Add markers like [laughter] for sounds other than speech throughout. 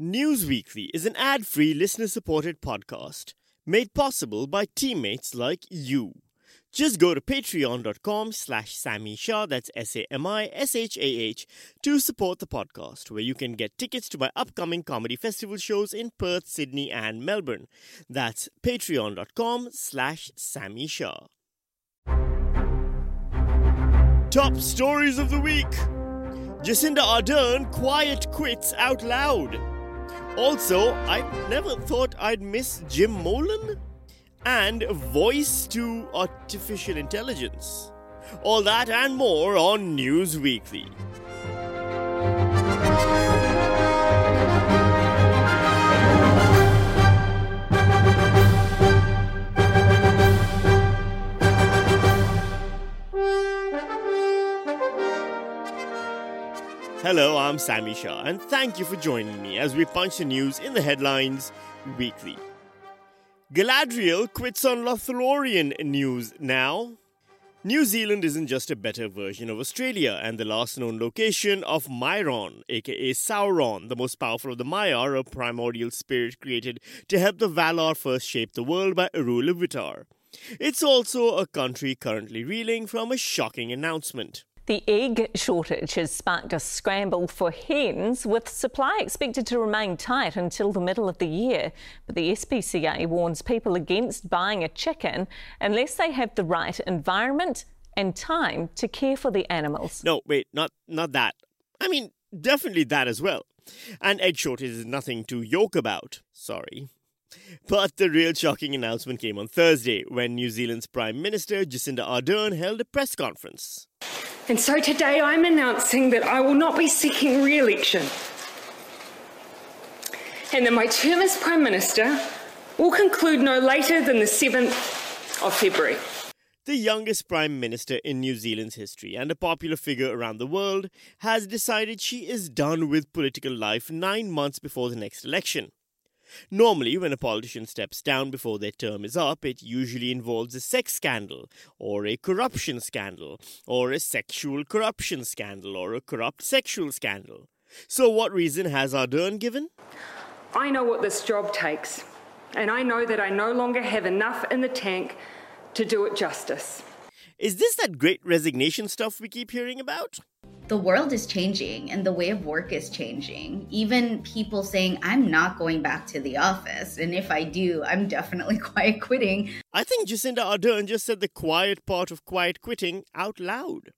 News Weekly is an ad free, listener supported podcast made possible by teammates like you. Just go to patreon.com slash Sami Shah, that's S-A-M-I-S-H-A-H, to support the podcast, where you can get tickets to my upcoming comedy festival shows in Perth, Sydney, and Melbourne. That's patreon.com slash Sami Shah. Top stories of the week. Jacinda Ardern quiet quits out loud. Also, I never thought I'd miss Jim Molan and voice to artificial intelligence. All that and more on News Weekly. Hello, I'm Sami Shah, and thank you for joining me as we punch the news in the headlines weekly. Galadriel quits on Lothlorien news now. New Zealand isn't just a better version of Australia, and the last known location of Mairon, aka Sauron, the most powerful of the Maiar, a primordial spirit created to help the Valar first shape the world by Eru Ilúvatar. It's also a country currently reeling from a shocking announcement. The egg shortage has sparked a scramble for hens, with supply expected to remain tight until the middle of the year. But the SPCA warns people against buying a chicken unless they have the right environment and time to care for the animals. No, wait, not not that. I mean, definitely that as well. And egg shortage is nothing to yoke about. Sorry. But the real shocking announcement came on Thursday when New Zealand's Prime Minister Jacinda Ardern held a press conference. And so today I'm announcing that I will not be seeking re election and that my term as Prime Minister will conclude no later than the 7th of February. The youngest Prime Minister in New Zealand's history and a popular figure around the world has decided she is done with political life nine months before the next election. Normally, when a politician steps down before their term is up, it usually involves a sex scandal, or a corruption scandal, or a sexual corruption scandal, or a corrupt sexual scandal. So, what reason has Ardern given? I know what this job takes, and I know that I no longer have enough in the tank to do it justice. Is this that great resignation stuff we keep hearing about? The world is changing and the way of work is changing. Even people saying, I'm not going back to the office. And if I do, I'm definitely [laughs] quiet quitting. I think Jacinda Ardern just said the quiet part of quiet quitting out loud.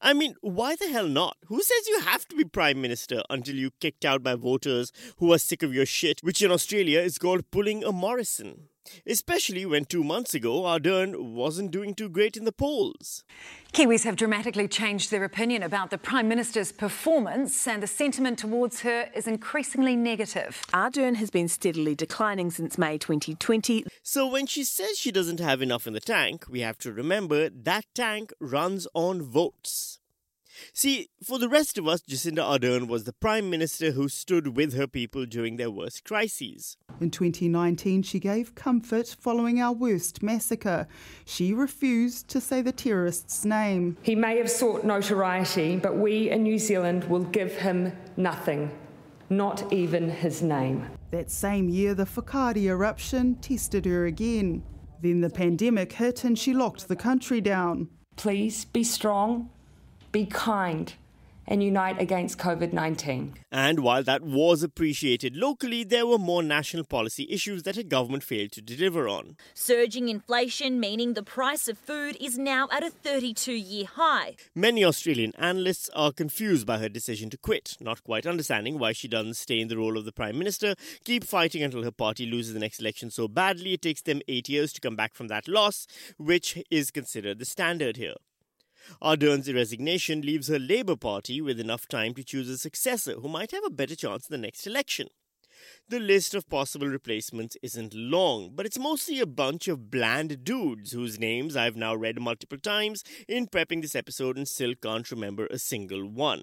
I mean, why the hell not? Who says you have to be Prime Minister until you're kicked out by voters who are sick of your shit, which in Australia is called pulling a Morrison? Especially when two months ago Ardern wasn't doing too great in the polls. Kiwis have dramatically changed their opinion about the Prime Minister's performance, and the sentiment towards her is increasingly negative. Ardern has been steadily declining since May 2020. So when she says she doesn't have enough in the tank, we have to remember that tank runs on votes. See, for the rest of us, Jacinda Ardern was the Prime Minister who stood with her people during their worst crises. In 2019, she gave comfort following our worst massacre. She refused to say the terrorist's name. He may have sought notoriety, but we in New Zealand will give him nothing, not even his name. That same year, the Whakaari eruption tested her again. Then the pandemic hit and she locked the country down. Please be strong be kind, and unite against COVID 19. And while that was appreciated locally, there were more national policy issues that her government failed to deliver on. Surging inflation, meaning the price of food is now at a 32 year high. Many Australian analysts are confused by her decision to quit, not quite understanding why she doesn't stay in the role of the Prime Minister, keep fighting until her party loses the next election so badly it takes them eight years to come back from that loss, which is considered the standard here. Ardern's resignation leaves her Labour Party with enough time to choose a successor who might have a better chance in the next election. The list of possible replacements isn't long, but it's mostly a bunch of bland dudes whose names I've now read multiple times in prepping this episode and still can't remember a single one.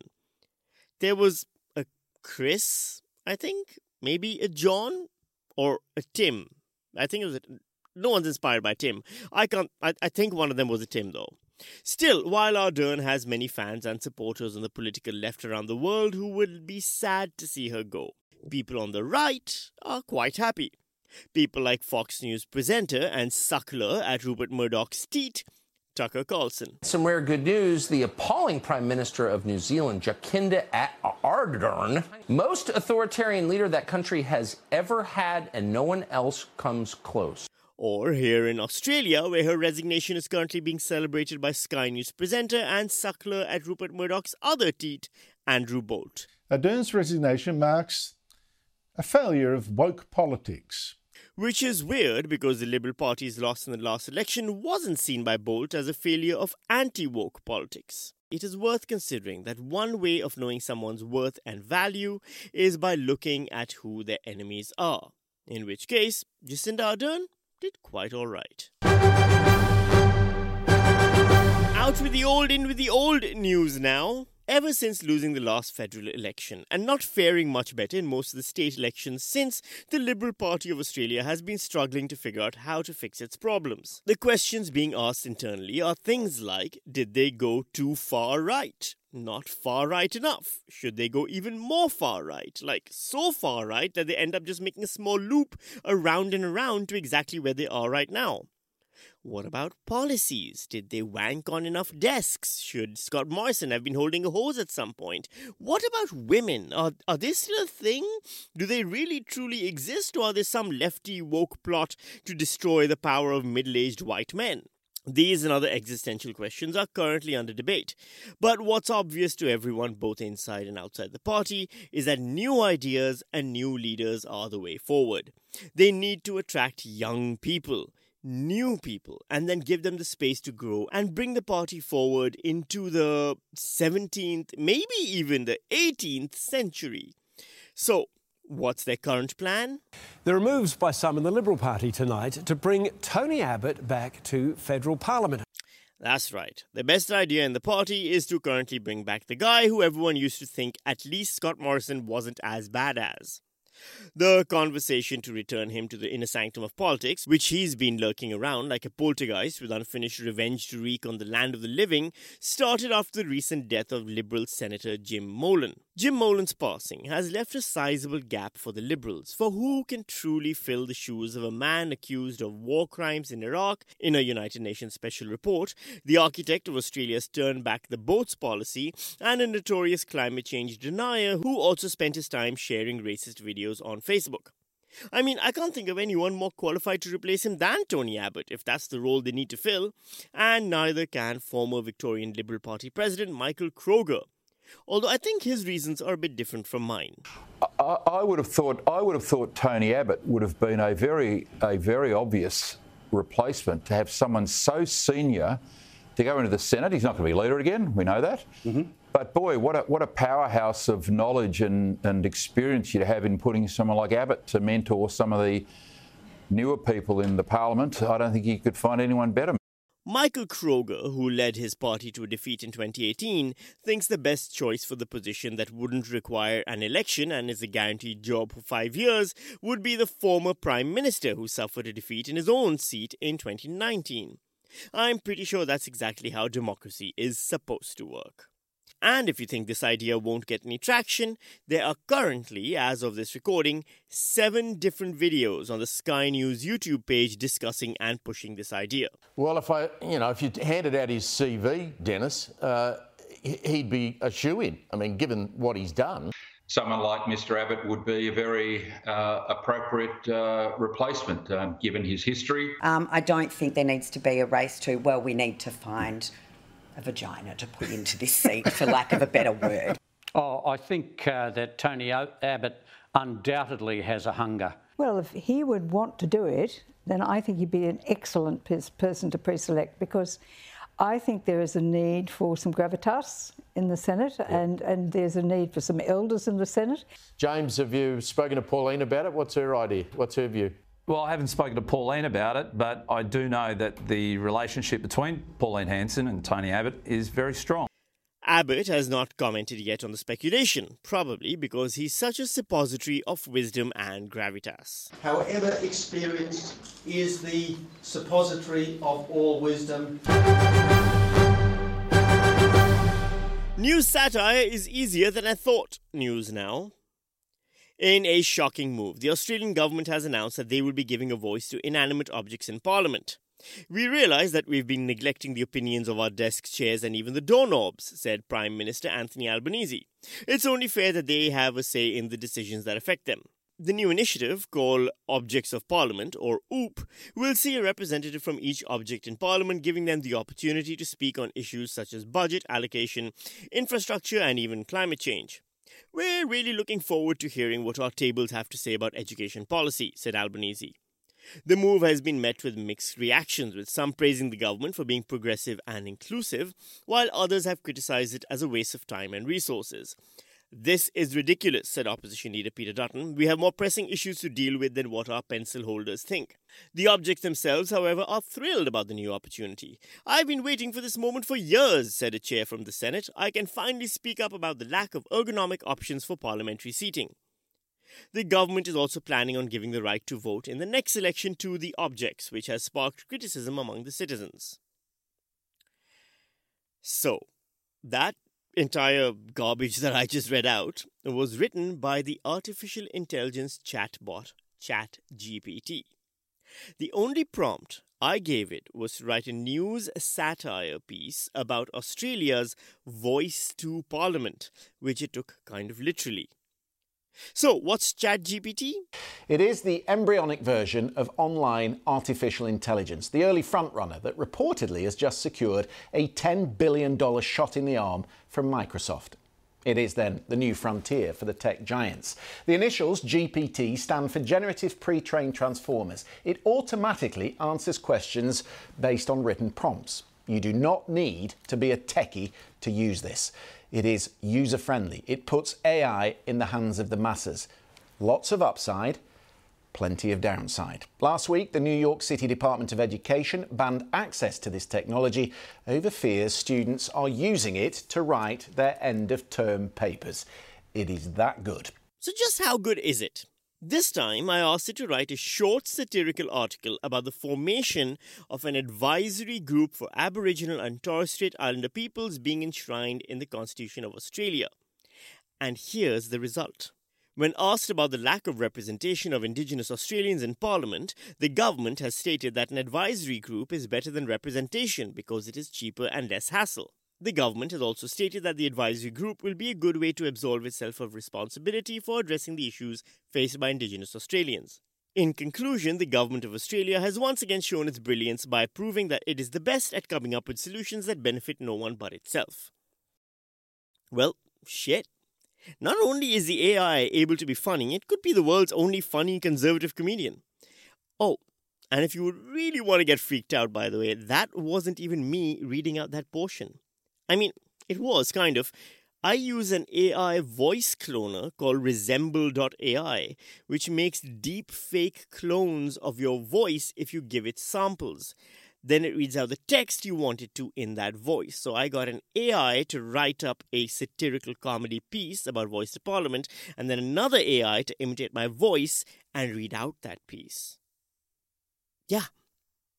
There was a Chris, I think, maybe a John, or a Tim. I think it was a, no one's inspired by Tim. I can't. I, I think one of them was a Tim though. Still, while Ardern has many fans and supporters on the political left around the world who would be sad to see her go, people on the right are quite happy. People like Fox News presenter and suckler at Rupert Murdoch's teat, Tucker Carlson. Some rare good news the appalling Prime Minister of New Zealand, Jacinda Ardern, most authoritarian leader that country has ever had, and no one else comes close. Or here in Australia, where her resignation is currently being celebrated by Sky News presenter and suckler at Rupert Murdoch's other teat, Andrew Bolt. Ardern's resignation marks a failure of woke politics. Which is weird because the Liberal Party's loss in the last election wasn't seen by Bolt as a failure of anti woke politics. It is worth considering that one way of knowing someone's worth and value is by looking at who their enemies are. In which case, Jacinda Ardern did quite alright. Out with the old, in with the old news now. Ever since losing the last federal election and not faring much better in most of the state elections since, the Liberal Party of Australia has been struggling to figure out how to fix its problems. The questions being asked internally are things like Did they go too far right? Not far right enough. Should they go even more far right? Like so far right that they end up just making a small loop around and around to exactly where they are right now. What about policies? Did they wank on enough desks? Should Scott Morrison have been holding a hose at some point? What about women? Are, are they still a thing? Do they really truly exist, or are there some lefty woke plot to destroy the power of middle aged white men? These and other existential questions are currently under debate. But what's obvious to everyone, both inside and outside the party, is that new ideas and new leaders are the way forward. They need to attract young people new people and then give them the space to grow and bring the party forward into the 17th, maybe even the 18th century. So, What's their current plan? There are moves by some in the Liberal Party tonight to bring Tony Abbott back to federal parliament. That's right. The best idea in the party is to currently bring back the guy who everyone used to think at least Scott Morrison wasn't as bad as. The conversation to return him to the inner sanctum of politics, which he's been lurking around like a poltergeist with unfinished revenge to wreak on the land of the living, started after the recent death of Liberal Senator Jim Molan. Jim Molan's passing has left a sizable gap for the Liberals, for who can truly fill the shoes of a man accused of war crimes in Iraq. In a United Nations special report, the architect of Australia's Turn Back the Boats policy, and a notorious climate change denier who also spent his time sharing racist videos on Facebook. I mean, I can't think of anyone more qualified to replace him than Tony Abbott if that's the role they need to fill, and neither can former Victorian Liberal Party President Michael Kroger Although I think his reasons are a bit different from mine. I, I, would have thought I would have thought Tony Abbott would have been a very a very obvious replacement to have someone so senior to go into the Senate. He's not going to be leader again. We know that. Mm-hmm. But boy, what a, what a powerhouse of knowledge and, and experience you'd have in putting someone like Abbott to mentor some of the newer people in the parliament. I don't think you could find anyone better. Michael Kroger, who led his party to a defeat in 2018, thinks the best choice for the position that wouldn't require an election and is a guaranteed job for five years would be the former Prime Minister who suffered a defeat in his own seat in 2019. I'm pretty sure that's exactly how democracy is supposed to work. And if you think this idea won't get any traction, there are currently, as of this recording, seven different videos on the Sky News YouTube page discussing and pushing this idea. Well, if I, you know, if you handed out his CV, Dennis, uh, he'd be a shoe in. I mean, given what he's done. Someone like Mr. Abbott would be a very uh, appropriate uh, replacement, um, given his history. Um, I don't think there needs to be a race to, well, we need to find a vagina to put into this seat, for lack of a better word. Oh, I think uh, that Tony Abbott undoubtedly has a hunger. Well, if he would want to do it, then I think he'd be an excellent person to pre select because I think there is a need for some gravitas in the Senate and, and there's a need for some elders in the Senate. James, have you spoken to Pauline about it? What's her idea? What's her view? Well, I haven't spoken to Pauline about it, but I do know that the relationship between Pauline Hanson and Tony Abbott is very strong. Abbott has not commented yet on the speculation, probably because he's such a suppository of wisdom and gravitas. However experienced is the suppository of all wisdom. News satire is easier than I thought. News now. In a shocking move, the Australian government has announced that they will be giving a voice to inanimate objects in Parliament. We realise that we've been neglecting the opinions of our desk chairs, and even the doorknobs, said Prime Minister Anthony Albanese. It's only fair that they have a say in the decisions that affect them. The new initiative, called Objects of Parliament, or OOP, will see a representative from each object in Parliament, giving them the opportunity to speak on issues such as budget, allocation, infrastructure, and even climate change. We're really looking forward to hearing what our tables have to say about education policy, said Albanese. The move has been met with mixed reactions, with some praising the government for being progressive and inclusive, while others have criticized it as a waste of time and resources. This is ridiculous, said opposition leader Peter Dutton. We have more pressing issues to deal with than what our pencil holders think. The objects themselves, however, are thrilled about the new opportunity. I've been waiting for this moment for years, said a chair from the Senate. I can finally speak up about the lack of ergonomic options for parliamentary seating. The government is also planning on giving the right to vote in the next election to the objects, which has sparked criticism among the citizens. So, that entire garbage [laughs] that I just read out was written by the artificial intelligence chatbot ChatGPT. The only prompt I gave it was to write a news satire piece about Australia's voice to Parliament, which it took kind of literally. So, what's ChatGPT? It is the embryonic version of online artificial intelligence, the early frontrunner that reportedly has just secured a $10 billion shot in the arm from Microsoft. It is then the new frontier for the tech giants. The initials GPT stand for Generative Pre trained Transformers. It automatically answers questions based on written prompts. You do not need to be a techie to use this. It is user friendly. It puts AI in the hands of the masses. Lots of upside, plenty of downside. Last week, the New York City Department of Education banned access to this technology over fears students are using it to write their end of term papers. It is that good. So, just how good is it? This time, I asked it to write a short satirical article about the formation of an advisory group for Aboriginal and Torres Strait Islander peoples being enshrined in the Constitution of Australia. And here's the result. When asked about the lack of representation of Indigenous Australians in Parliament, the government has stated that an advisory group is better than representation because it is cheaper and less hassle. The government has also stated that the advisory group will be a good way to absolve itself of responsibility for addressing the issues faced by Indigenous Australians. In conclusion, the Government of Australia has once again shown its brilliance by proving that it is the best at coming up with solutions that benefit no one but itself. Well, shit. Not only is the AI able to be funny, it could be the world's only funny conservative comedian. Oh, and if you would really want to get freaked out, by the way, that wasn't even me reading out that portion. I mean, it was kind of. I use an AI voice cloner called Resemble.ai, which makes deep fake clones of your voice if you give it samples. Then it reads out the text you want it to in that voice. So I got an AI to write up a satirical comedy piece about Voice to Parliament, and then another AI to imitate my voice and read out that piece. Yeah,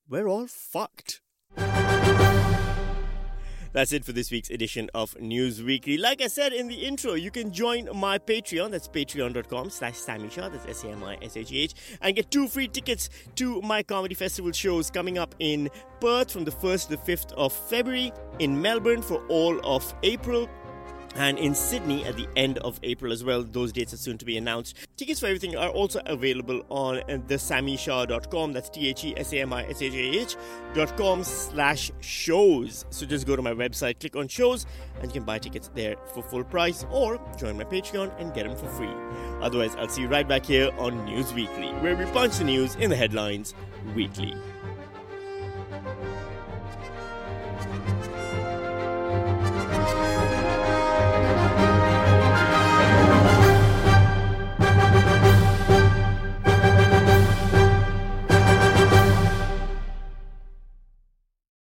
we're all fucked. That's it for this week's edition of News Weekly. Like I said in the intro, you can join my Patreon. That's patreon.com slash Sami Shah. That's S-A-M-I-S-H-A-H. And get two free tickets to my comedy festival shows coming up in Perth from the 1st to the 5th of February, in Melbourne for all of April, and in Sydney at the end of April as well. Those dates are soon to be announced. Tickets for everything are also available on thesamishah.com. That's T H E S A M I S H A H dot com slash shows. So just go to my website, click on shows, and you can buy tickets there for full price or join my Patreon and get them for free. Otherwise, I'll see you right back here on News Weekly, where we punch the news in the headlines weekly.